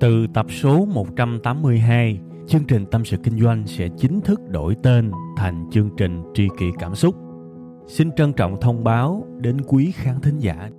Từ tập số 182, chương trình Tâm sự Kinh doanh sẽ chính thức đổi tên thành chương trình Tri kỷ Cảm xúc. Xin trân trọng thông báo đến quý khán thính giả.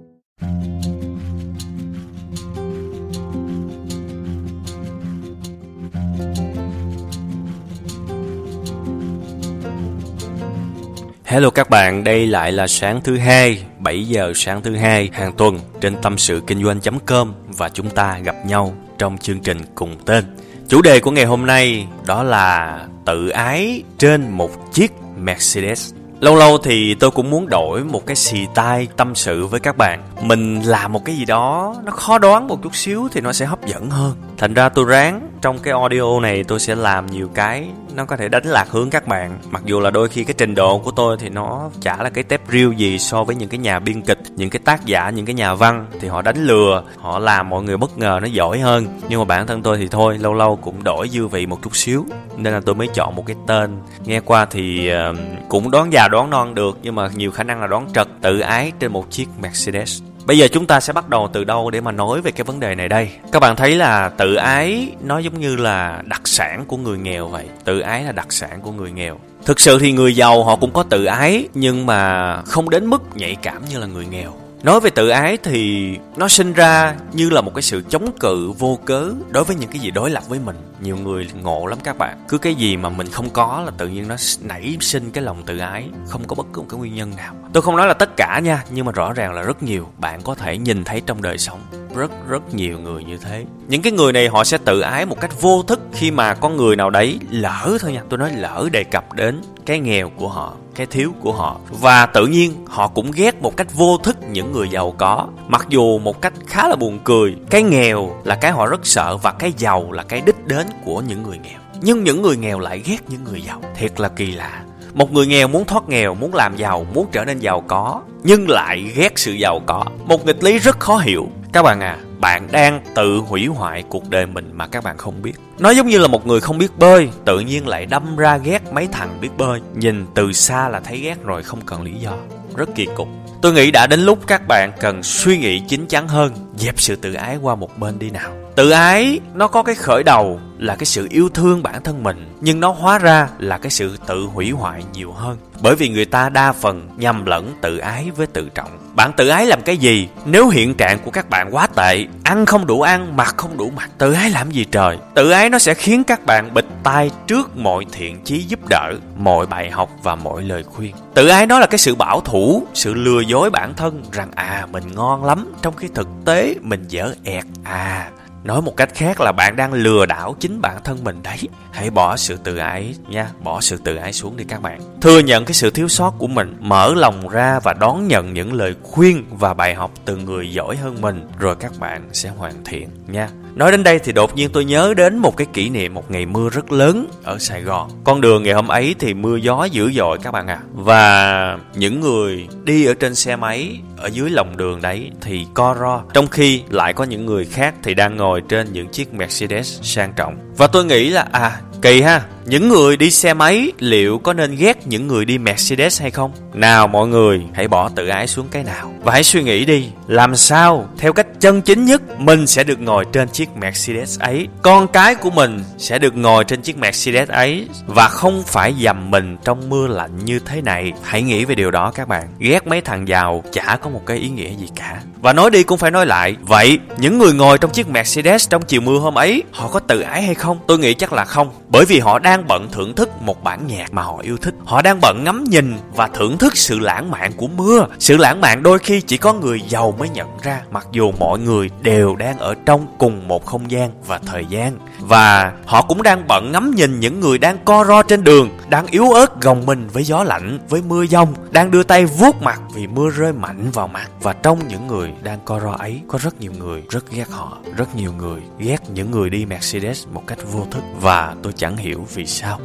Hello các bạn, đây lại là sáng thứ hai, 7 giờ sáng thứ hai hàng tuần trên tâm sự kinh doanh.com và chúng ta gặp nhau trong chương trình cùng tên. Chủ đề của ngày hôm nay đó là tự ái trên một chiếc Mercedes. Lâu lâu thì tôi cũng muốn đổi một cái xì tai tâm sự với các bạn. Mình làm một cái gì đó nó khó đoán một chút xíu thì nó sẽ hấp dẫn hơn. Thành ra tôi ráng, trong cái audio này tôi sẽ làm nhiều cái nó có thể đánh lạc hướng các bạn. Mặc dù là đôi khi cái trình độ của tôi thì nó chả là cái tép riêu gì so với những cái nhà biên kịch, những cái tác giả, những cái nhà văn. Thì họ đánh lừa, họ làm mọi người bất ngờ, nó giỏi hơn. Nhưng mà bản thân tôi thì thôi, lâu lâu cũng đổi dư vị một chút xíu. Nên là tôi mới chọn một cái tên. Nghe qua thì ờ, cũng đoán già đoán non được, nhưng mà nhiều khả năng là đoán trật, tự ái trên một chiếc mercedes. Bây giờ chúng ta sẽ bắt đầu từ đâu để mà nói về cái vấn đề này đây? Các bạn thấy là tự ái nó giống như là đặc sản của người nghèo vậy. Tự ái là đặc sản của người nghèo. Thực sự thì người giàu họ cũng có tự ái, nhưng mà không đến mức nhạy cảm như là người nghèo. Nói về tự ái thì nó sinh ra như là một cái sự chống cự vô cớ đối với những cái gì đối lập với mình. Nhiều người ngộ lắm các bạn. Cứ cái gì mà mình không có là tự nhiên nó nảy sinh cái lòng tự ái, không có bất cứ một cái nguyên nhân nào. Tôi không nói là tất cả nha, nhưng mà rõ ràng là rất nhiều bạn có thể nhìn thấy trong đời sống rất rất nhiều người như thế. Những cái người này họ sẽ tự ái một cách vô thức khi mà có người nào đấy lỡ thôi nha, tôi nói lỡ đề cập đến cái nghèo của họ cái thiếu của họ. Và tự nhiên, họ cũng ghét một cách vô thức những người giàu có. Mặc dù một cách khá là buồn cười, cái nghèo là cái họ rất sợ và cái giàu là cái đích đến của những người nghèo. Nhưng những người nghèo lại ghét những người giàu. Thiệt là kỳ lạ. Một người nghèo muốn thoát nghèo, muốn làm giàu, muốn trở nên giàu có, nhưng lại ghét sự giàu có. Một nghịch lý rất khó hiểu. Các bạn à bạn đang tự hủy hoại cuộc đời mình mà các bạn không biết. Nó giống như là một người không biết bơi, tự nhiên lại đâm ra ghét mấy thằng biết bơi. Nhìn từ xa là thấy ghét rồi, không cần lý do. Rất kỳ cục. Tôi nghĩ đã đến lúc các bạn cần suy nghĩ chín chắn hơn, dẹp sự tự ái qua một bên đi nào. Tự ái, nó có cái khởi đầu là cái sự yêu thương bản thân mình, nhưng nó hóa ra là cái sự tự hủy hoại nhiều hơn. Bởi vì người ta đa phần nhầm lẫn tự ái với tự trọng bạn tự ái làm cái gì? Nếu hiện trạng của các bạn quá tệ, ăn không đủ ăn, mặc không đủ mặc, tự ái làm gì trời? Tự ái nó sẽ khiến các bạn bịch tai trước mọi thiện chí giúp đỡ, mọi bài học và mọi lời khuyên. Tự ái nó là cái sự bảo thủ, sự lừa dối bản thân rằng à mình ngon lắm, trong khi thực tế mình dở ẹt à Nói một cách khác là bạn đang lừa đảo chính bản thân mình đấy. Hãy bỏ sự tự ái nha, bỏ sự tự ái xuống đi các bạn. Thừa nhận cái sự thiếu sót của mình, mở lòng ra và đón nhận những lời khuyên và bài học từ người giỏi hơn mình, rồi các bạn sẽ hoàn thiện nha. Nói đến đây thì đột nhiên tôi nhớ đến một cái kỷ niệm một ngày mưa rất lớn ở Sài Gòn. Con đường ngày hôm ấy thì mưa gió dữ dội các bạn ạ. À. Và những người đi ở trên xe máy ở dưới lòng đường đấy thì co ro. Trong khi lại có những người khác thì đang ngồi trên những chiếc Mercedes sang trọng. Và tôi nghĩ là à kỳ ha những người đi xe máy liệu có nên ghét những người đi Mercedes hay không? Nào mọi người, hãy bỏ tự ái xuống cái nào và hãy suy nghĩ đi, làm sao theo cách chân chính nhất mình sẽ được ngồi trên chiếc Mercedes ấy, con cái của mình sẽ được ngồi trên chiếc Mercedes ấy và không phải dầm mình trong mưa lạnh như thế này. Hãy nghĩ về điều đó các bạn. Ghét mấy thằng giàu chả có một cái ý nghĩa gì cả. Và nói đi cũng phải nói lại, vậy những người ngồi trong chiếc Mercedes trong chiều mưa hôm ấy, họ có tự ái hay không? Tôi nghĩ chắc là không, bởi vì họ đang đang bận thưởng thức một bản nhạc mà họ yêu thích. Họ đang bận ngắm nhìn và thưởng thức sự lãng mạn của mưa. Sự lãng mạn đôi khi chỉ có người giàu mới nhận ra, mặc dù mọi người đều đang ở trong cùng một không gian và thời gian. Và họ cũng đang bận ngắm nhìn những người đang co ro trên đường, đang yếu ớt gồng mình với gió lạnh, với mưa giông, đang đưa tay vuốt mặt vì mưa rơi mạnh vào mặt. Và trong những người đang co ro ấy, có rất nhiều người rất ghét họ, rất nhiều người ghét những người đi Mercedes một cách vô thức. Và tôi chẳng hiểu vì vì sao.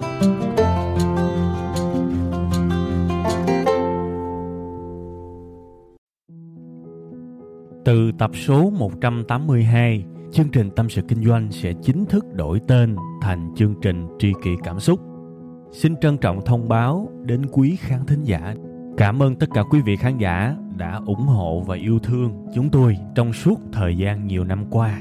Từ tập số 182, chương trình Tâm sự Kinh doanh sẽ chính thức đổi tên thành chương trình Tri kỷ Cảm xúc. Xin trân trọng thông báo đến quý khán thính giả. Cảm ơn tất cả quý vị khán giả đã ủng hộ và yêu thương chúng tôi trong suốt thời gian nhiều năm qua.